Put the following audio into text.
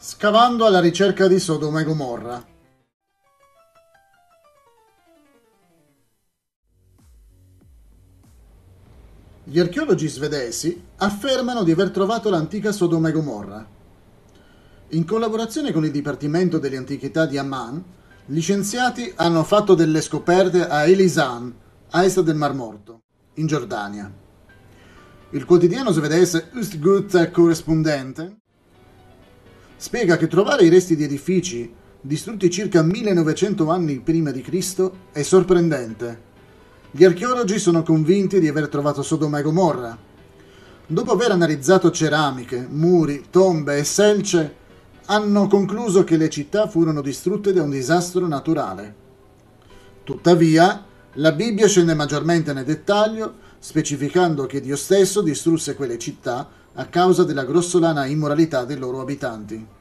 Scavando alla ricerca di Sodoma e Gomorra. Gli archeologi svedesi affermano di aver trovato l'antica Sodoma e Gomorra. In collaborazione con il Dipartimento delle Antichità di Amman, gli scienziati hanno fatto delle scoperte a Elisan, a est del Mar Morto, in Giordania. Il quotidiano svedese Ustgutta Corrispondente spiega che trovare i resti di edifici distrutti circa 1900 anni prima di Cristo è sorprendente. Gli archeologi sono convinti di aver trovato Sodoma e Gomorra. Dopo aver analizzato ceramiche, muri, tombe e selce, hanno concluso che le città furono distrutte da un disastro naturale. Tuttavia, la Bibbia scende maggiormente nel dettaglio, specificando che Dio stesso distrusse quelle città a causa della grossolana immoralità dei loro abitanti.